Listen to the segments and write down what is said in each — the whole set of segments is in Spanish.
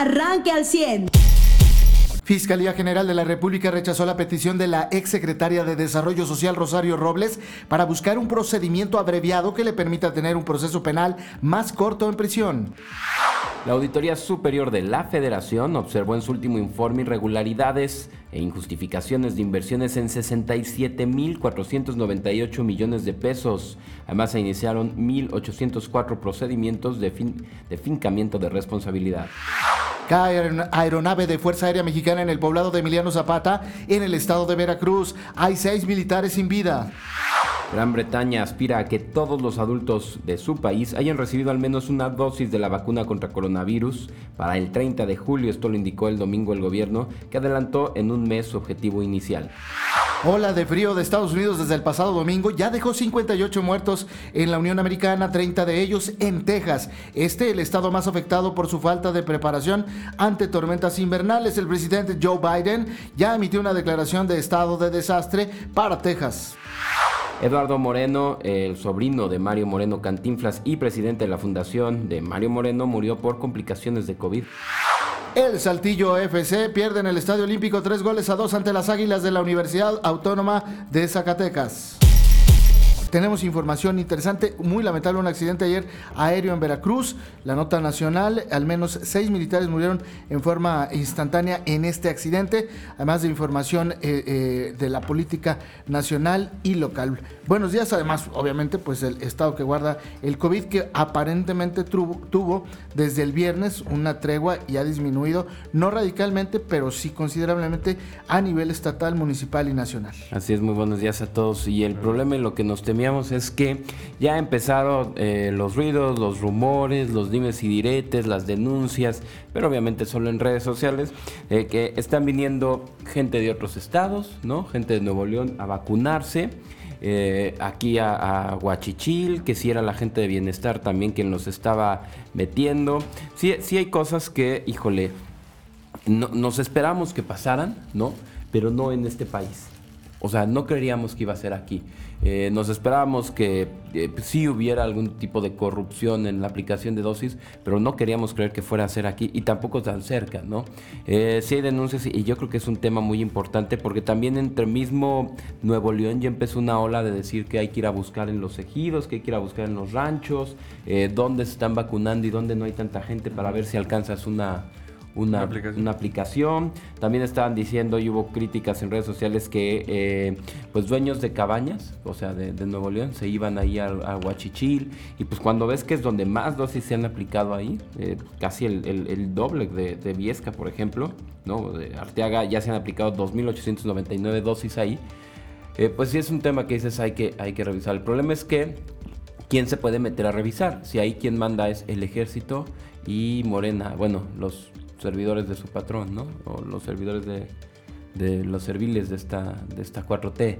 arranque al 100. Fiscalía General de la República rechazó la petición de la exsecretaria de Desarrollo Social Rosario Robles para buscar un procedimiento abreviado que le permita tener un proceso penal más corto en prisión. La Auditoría Superior de la Federación observó en su último informe irregularidades e injustificaciones de inversiones en 67.498 millones de pesos. Además, se iniciaron 1.804 procedimientos de, fin de fincamiento de responsabilidad. Cae aeronave de Fuerza Aérea Mexicana en el poblado de Emiliano Zapata, en el estado de Veracruz. Hay seis militares sin vida. Gran Bretaña aspira a que todos los adultos de su país hayan recibido al menos una dosis de la vacuna contra coronavirus para el 30 de julio. Esto lo indicó el domingo el gobierno, que adelantó en un mes su objetivo inicial. Ola de frío de Estados Unidos desde el pasado domingo ya dejó 58 muertos en la Unión Americana, 30 de ellos en Texas. Este el estado más afectado por su falta de preparación ante tormentas invernales. El presidente Joe Biden ya emitió una declaración de estado de desastre para Texas. Eduardo Moreno, el sobrino de Mario Moreno Cantinflas y presidente de la fundación de Mario Moreno, murió por complicaciones de COVID. El Saltillo FC pierde en el Estadio Olímpico tres goles a dos ante las Águilas de la Universidad Autónoma de Zacatecas. Tenemos información interesante, muy lamentable un accidente ayer aéreo en Veracruz. La nota nacional, al menos seis militares murieron en forma instantánea en este accidente, además de información eh, eh, de la política nacional y local. Buenos días, además, obviamente, pues el estado que guarda el COVID, que aparentemente tuvo, desde el viernes una tregua y ha disminuido, no radicalmente, pero sí considerablemente a nivel estatal, municipal y nacional. Así es, muy buenos días a todos. Y el problema y lo que nos es que ya empezaron eh, los ruidos, los rumores, los dimes y diretes, las denuncias, pero obviamente solo en redes sociales, eh, que están viniendo gente de otros estados, ¿no? Gente de Nuevo León a vacunarse. Eh, aquí a, Huachichil, que si era la gente de bienestar también quien los estaba metiendo. Sí, sí hay cosas que, híjole, nos esperamos que pasaran, ¿no? Pero no en este país. O sea, no creeríamos que iba a ser aquí. Eh, nos esperábamos que eh, sí hubiera algún tipo de corrupción en la aplicación de dosis, pero no queríamos creer que fuera a ser aquí y tampoco tan cerca, ¿no? Eh, sí hay denuncias y yo creo que es un tema muy importante porque también entre mismo Nuevo León ya empezó una ola de decir que hay que ir a buscar en los ejidos, que hay que ir a buscar en los ranchos, dónde se están vacunando y dónde no hay tanta gente para ver si alcanzas una una, aplicación. También estaban diciendo y hubo críticas en redes sociales que eh, pues dueños de cabañas, o sea, de, Nuevo León, se iban ahí a, a, Huachichil y pues cuando ves que es donde más dosis se han aplicado ahí, eh, casi el, doble de, Viesca, por ejemplo, ¿no? De Arteaga ya se han aplicado 2.899 dosis ahí. Eh, pues sí es un tema que dices hay que, hay que revisar. El problema es que ¿quién se puede meter a revisar? Si ahí quien manda es el ejército y Morena, bueno, los servidores de su patrón, ¿no? O los servidores de, los serviles de esta, de esta 4T.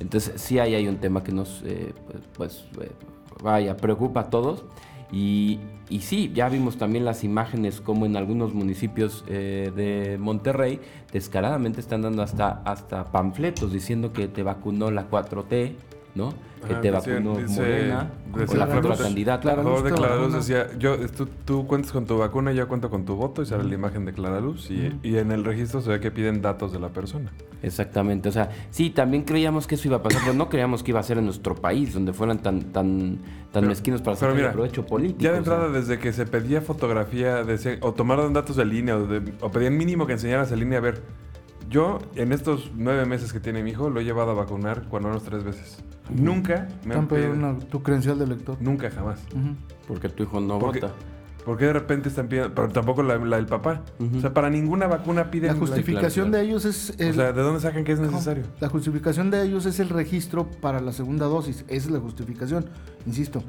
Entonces sí hay, hay un tema que nos, eh, pues, eh, vaya, preocupa a todos. Y, y, sí, ya vimos también las imágenes como en algunos municipios eh, de Monterrey descaradamente están dando hasta, hasta panfletos diciendo que te vacunó la 4T, ¿no? que te vacunó Morena o la otra candidata. De Claraluz decía, yo, tú, tú, cuentas con tu vacuna, yo cuento con tu voto y sale la imagen de Claraluz y, y, en el registro se ve que piden datos de la persona. Exactamente, o sea, sí, también creíamos que eso iba a pasar, pero no creíamos que iba a ser en nuestro país, donde fueran tan tan tan mezquinos para hacer provecho político. Ya de entrada, desde que se pedía fotografía, decía, o tomaron datos de línea, o, o pedían mínimo que enseñaras en línea, a ver, yo, en estos nueve meses que tiene mi hijo, lo he llevado a vacunar cuando menos tres veces. Nunca me han pedido tu credencial de lector. Nunca, jamás. Porque tu hijo no vota. Porque de repente están pidiendo, pero tampoco la, del papá. O sea, para ninguna vacuna piden... La justificación de ellos es... o sea, ¿de dónde sacan que es necesario? la justificación de ellos es el registro para la segunda dosis. Esa es la justificación. Insisto,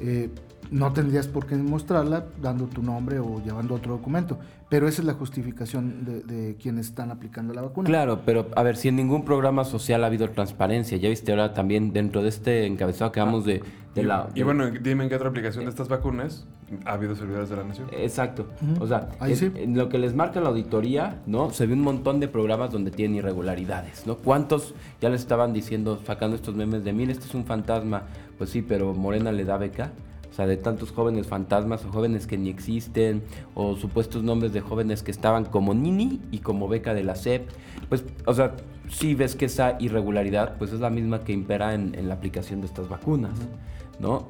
eh, no tendrías por qué mostrarla dando tu nombre o llevando otro documento. Pero esa es la justificación de, quienes están aplicando la vacuna. Claro, pero a ver, si en ningún programa social ha habido transparencia, ya viste ahora también dentro de este encabezado que vamos de, la... Y bueno, dime en qué otra aplicación de estas vacunas ha habido servidores de la nación. Exacto. O sea, en, lo que les marca la auditoría, ¿no? Se ve un montón de programas donde tienen irregularidades, ¿no? ¿Cuántos ya les estaban diciendo, sacando estos memes de, mire, este es un fantasma? Pues sí, pero Morena le da beca sea, de tantos jóvenes fantasmas o jóvenes que ni existen, o supuestos nombres de jóvenes que estaban como Nini y como beca de la SEP. Pues, o sea, si ves que esa irregularidad, pues es la misma que impera en, en la aplicación de estas vacunas, ¿no?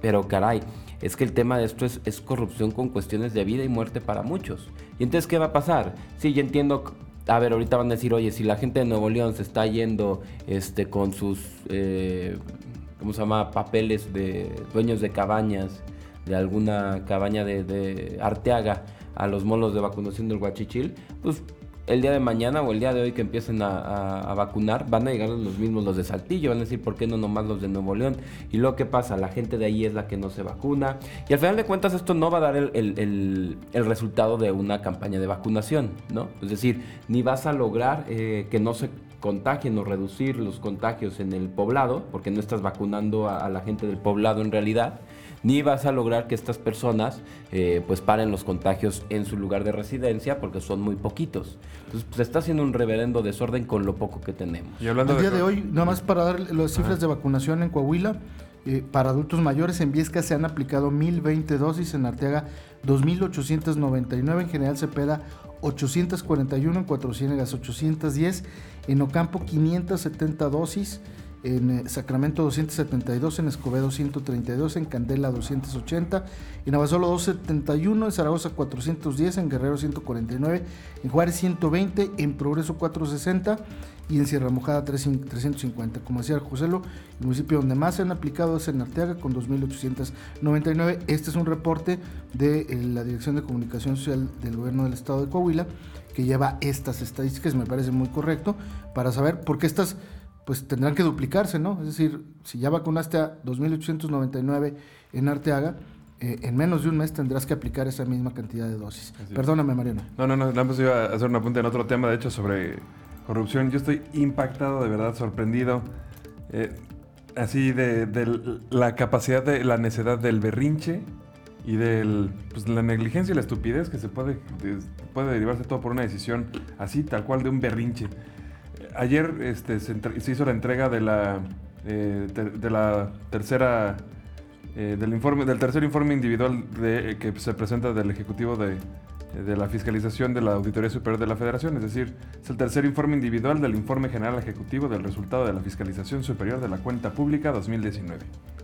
Pero caray, es que el tema de esto es, es, corrupción con cuestiones de vida y muerte para muchos. ¿Y entonces qué va a pasar? Sí, yo entiendo. A ver, ahorita van a decir, oye, si la gente de Nuevo León se está yendo este, con sus, eh, ¿cómo se llama? Papeles de dueños de cabañas, de alguna cabaña de, Arteaga, a los molos de vacunación del Huachichil, pues el día de mañana o el día de hoy que empiecen a, vacunar, van a llegar los mismos los de Saltillo, van a decir, ¿por qué no nomás los de Nuevo León? Y luego, ¿qué pasa? La gente de ahí es la que no se vacuna. Y al final de cuentas, esto no va a dar el resultado de una campaña de vacunación, ¿no? Es decir, ni vas a lograr eh, que no se contagien o reducir los contagios en el poblado, porque no estás vacunando a, a la gente del poblado en realidad ni vas a lograr que estas personas eh, pues paren los contagios en su lugar de residencia porque son muy poquitos. Entonces pues, se está haciendo un reverendo desorden con lo poco que tenemos. Y hablando El día de, de hoy, nada más para dar las cifras Ajá. de vacunación en Coahuila, eh, para adultos mayores en Viesca se han aplicado 1020 dosis, en Arteaga 2899, en General Cepeda 841, en Cuatro Ciénegas 810, en Ocampo 570 dosis, en Sacramento 272, en Escobedo 132, en Candela 280, en Abasolo 271, en Zaragoza 410, en Guerrero 149, en Juárez 120, en Progreso 460 y en Sierra Mojada 350. Como decía Joselo, el municipio donde más se han aplicado es en Arteaga con 2.899. Este es un reporte de la Dirección de Comunicación Social del Gobierno del Estado de Coahuila que lleva estas estadísticas, me parece muy correcto, para saber por qué estas pues tendrán que duplicarse, ¿no? Es decir, si ya vacunaste a 2.899 en Arteaga, eh, en menos de un mes tendrás que aplicar esa misma cantidad de dosis. Así Perdóname, Mariano. No, no, no, nada más iba a hacer un apunte en otro tema, de hecho, sobre corrupción. Yo estoy impactado, de verdad, sorprendido. Eh, así de, de, la capacidad de la necedad del berrinche y de pues, la negligencia y la estupidez que se puede, de, puede derivarse todo por una decisión así, tal cual, de un berrinche ayer este, se, hizo la entrega de la, eh, de la tercera eh, del informe del tercer informe individual de, que se presenta del ejecutivo de, de, la fiscalización de la auditoría superior de la Federación, es decir, es el tercer informe individual del informe general ejecutivo del resultado de la fiscalización superior de la cuenta pública 2019.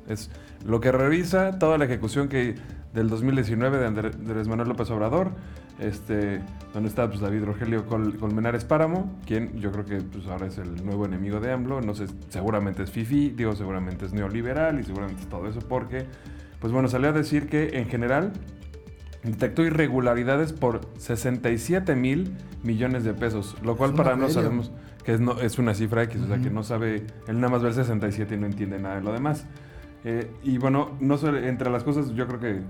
Es lo que revisa toda la ejecución que del 2019 de Andrés Manuel López Obrador este, donde está pues, David Rogelio Col Colmenares Páramo, quien yo creo que pues, ahora es el nuevo enemigo de AMLO. No sé, seguramente es FIFI, digo, seguramente es neoliberal y seguramente es todo eso, porque, pues bueno, salió a decir que en general detectó irregularidades por 67 mil millones de pesos, lo cual para nosotros sabemos que es, no, es una cifra X, uh -huh. o sea que no sabe, él nada más ve el 67 y no entiende nada de lo demás. Eh, y bueno, no entre las cosas, yo creo que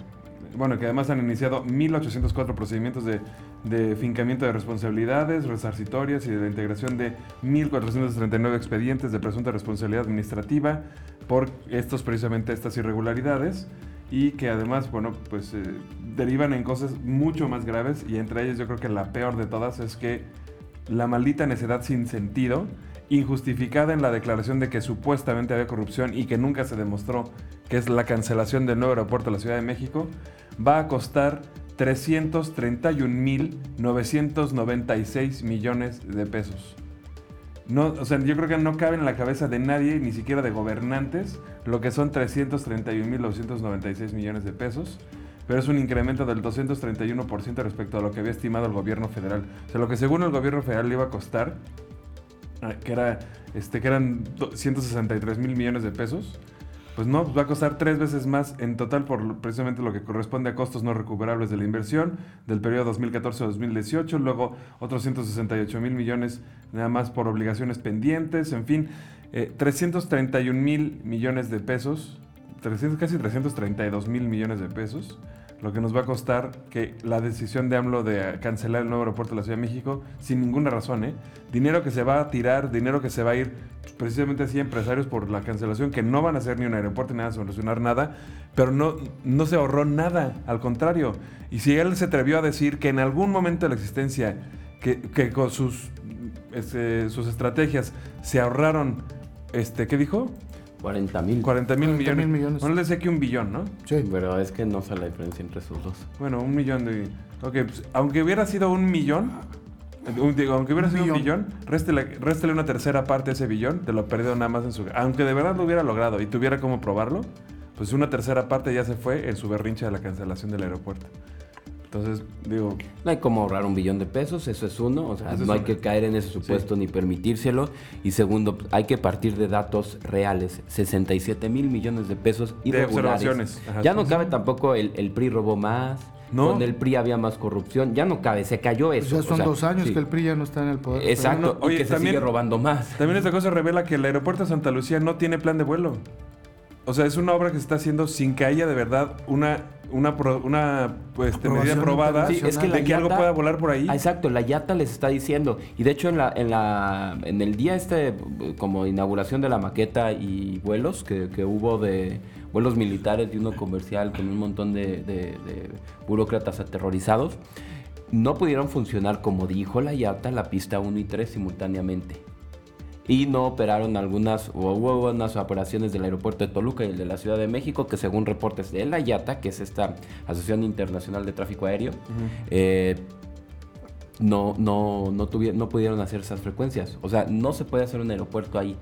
bueno, que además han iniciado 1.804 procedimientos de, de, fincamiento de responsabilidades resarcitorias y de la integración de 1.439 expedientes de presunta responsabilidad administrativa por estos precisamente estas irregularidades y que además, bueno, pues eh, derivan en cosas mucho más graves y entre ellas yo creo que la peor de todas es que la maldita necedad sin sentido injustificada en la declaración de que supuestamente había corrupción y que nunca se demostró que es la cancelación del nuevo aeropuerto de la Ciudad de México, va a costar 331.996 millones de pesos. No, o sea, yo creo que no cabe en la cabeza de nadie, ni siquiera de gobernantes, lo que son 331.996 millones de pesos, pero es un incremento del 231% respecto a lo que había estimado el gobierno federal. O sea, lo que según el gobierno federal le iba a costar, ah, que, era, este, que eran 163 mil millones de pesos, pues no, va a costar tres veces más en total por precisamente lo que corresponde a costos no recuperables de la inversión del periodo 2014-2018, luego otros 168 mil millones nada más por obligaciones pendientes, en fin, eh, 331 mil millones de pesos, 300, casi 332 mil millones de pesos lo que nos va a costar que la decisión de AMLO de cancelar el nuevo aeropuerto de la Ciudad de México, sin ninguna razón, ¿eh? Dinero que se va a tirar, dinero que se va a ir precisamente así empresarios por la cancelación, que no van a hacer ni un aeropuerto ni nada, solucionar nada, pero no, no se ahorró nada, al contrario. Y si él se atrevió a decir que en algún momento de la existencia, que, que con sus, este, sus estrategias se ahorraron, este, ¿qué dijo? 40 mil. 40 mil 40 millones. mil millones. Bueno, le decía que un billón, ¿no? Sí. Pero es que no sé la diferencia entre esos dos. Bueno, un millón de... Ok, pues, aunque hubiera sido un millón, un- digo, aunque hubiera Un sido un billón. billón, réstele, réstele una tercera parte de ese billón, te lo ha perdido nada más en su... Aunque de verdad lo hubiera logrado y tuviera cómo probarlo, pues una tercera parte ya se fue en su berrinche de la cancelación del aeropuerto. Entonces, digo, No hay como ahorrar un billón de pesos, eso es uno. O sea, no hay que caer en ese supuesto ni permitírselo. Y segundo, hay que partir de datos reales. 67 mil millones de pesos De irregulares. observaciones. Ajá, ya sí, no sí. cabe tampoco el, el PRI robó más. No. Con el PRI había más corrupción. Ya no cabe, se cayó Pues eso. ya o son sea, dos años sí. que el PRI ya no está en el poder. Exacto, no, y que se sigue robando más. También esta cosa revela que el aeropuerto de Santa Lucía no tiene plan de vuelo. O sea, es una obra que se está haciendo sin que haya de verdad una, una, pro- una pues, medida aprobada. Sí, es que de que algo IATA- pueda volar por ahí. Ah, Exacto, la YATA les está diciendo. Y de hecho en la, en la, en el día este, como inauguración de la maqueta y vuelos que, que hubo de vuelos militares y uno comercial con un montón de, de- de burócratas aterrorizados, no pudieron funcionar como dijo la YATA la pista 1 y 3 simultáneamente. Y no operaron algunas, o hubo unas operaciones del aeropuerto de Toluca y el de la Ciudad de México, que según reportes de la IATA, que es esta Asociación Internacional de Tráfico Aéreo, eh, no, no, no, no pudieron hacer esas frecuencias. O sea, no se puede hacer un aeropuerto ahí.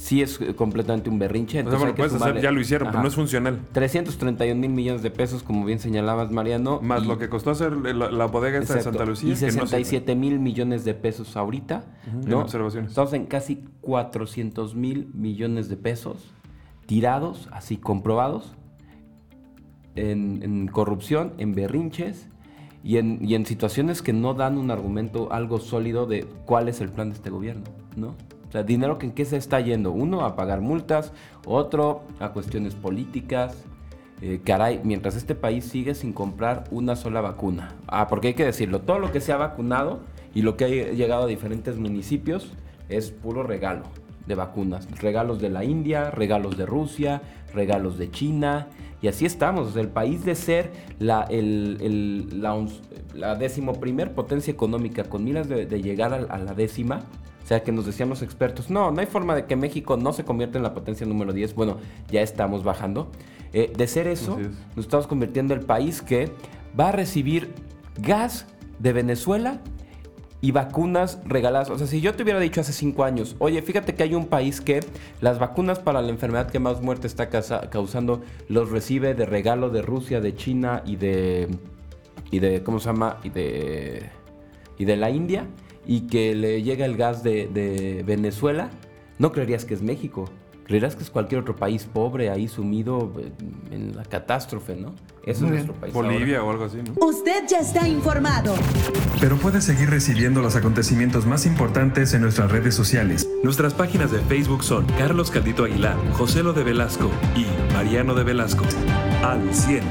Sí es eh, completamente un berrinche. o sea, entonces bueno, hay que hacer, ya lo hicieron, pero Ajá. no es funcional. 331 mil millones de pesos, como bien señalabas, Mariano. Más y- lo que costó hacer la, la bodega esta de Exacto, Santa Lucía. Y que no sirve. 67 mil millones de pesos ahorita. Ujú, en ¿no? observaciones. Estamos en casi 400 mil millones de pesos tirados, así comprobados, en, en corrupción, en berrinches y en, y en situaciones que no dan un argumento algo sólido de cuál es el plan de este gobierno, ¿no? O sea, dinero que en qué se está yendo. Uno, a pagar multas, otro, a cuestiones políticas. Eh, caray, mientras este país sigue sin comprar una sola vacuna. Ah, porque hay que decirlo, todo lo que se ha vacunado y lo que ha llegado a diferentes municipios es puro regalo de vacunas. Regalos de la India, regalos de Rusia, regalos de China. Y así estamos. El país de ser la, el, décimo primer potencia económica con miras de, llegar a la décima. O sea, que nos decían los expertos, no, no hay forma de que México no se convierta en la potencia número 10. Bueno, ya estamos bajando. Eh, de ser eso, es. nos estamos convirtiendo en el país que va a recibir gas de Venezuela y vacunas regaladas. O sea, si yo te hubiera dicho hace cinco años, oye, fíjate que hay un país que las vacunas para la enfermedad que más muerte está causa- causando los recibe de regalo de Rusia, de China y de y de ¿cómo se llama? y de y de la India y que le llega el gas de, de Venezuela, no creerías que es México. Creerás que es cualquier otro país pobre ahí sumido en- en la catástrofe, ¿no? Eso es nuestro país. ahora. Bolivia o algo así, ¿no? Usted ya está informado. Pero puedes seguir recibiendo los acontecimientos más importantes en nuestras redes sociales. Nuestras páginas de Facebook son Carlos Caldito Aguilar, José Lo de Velasco y Mariano de Velasco. Al 100.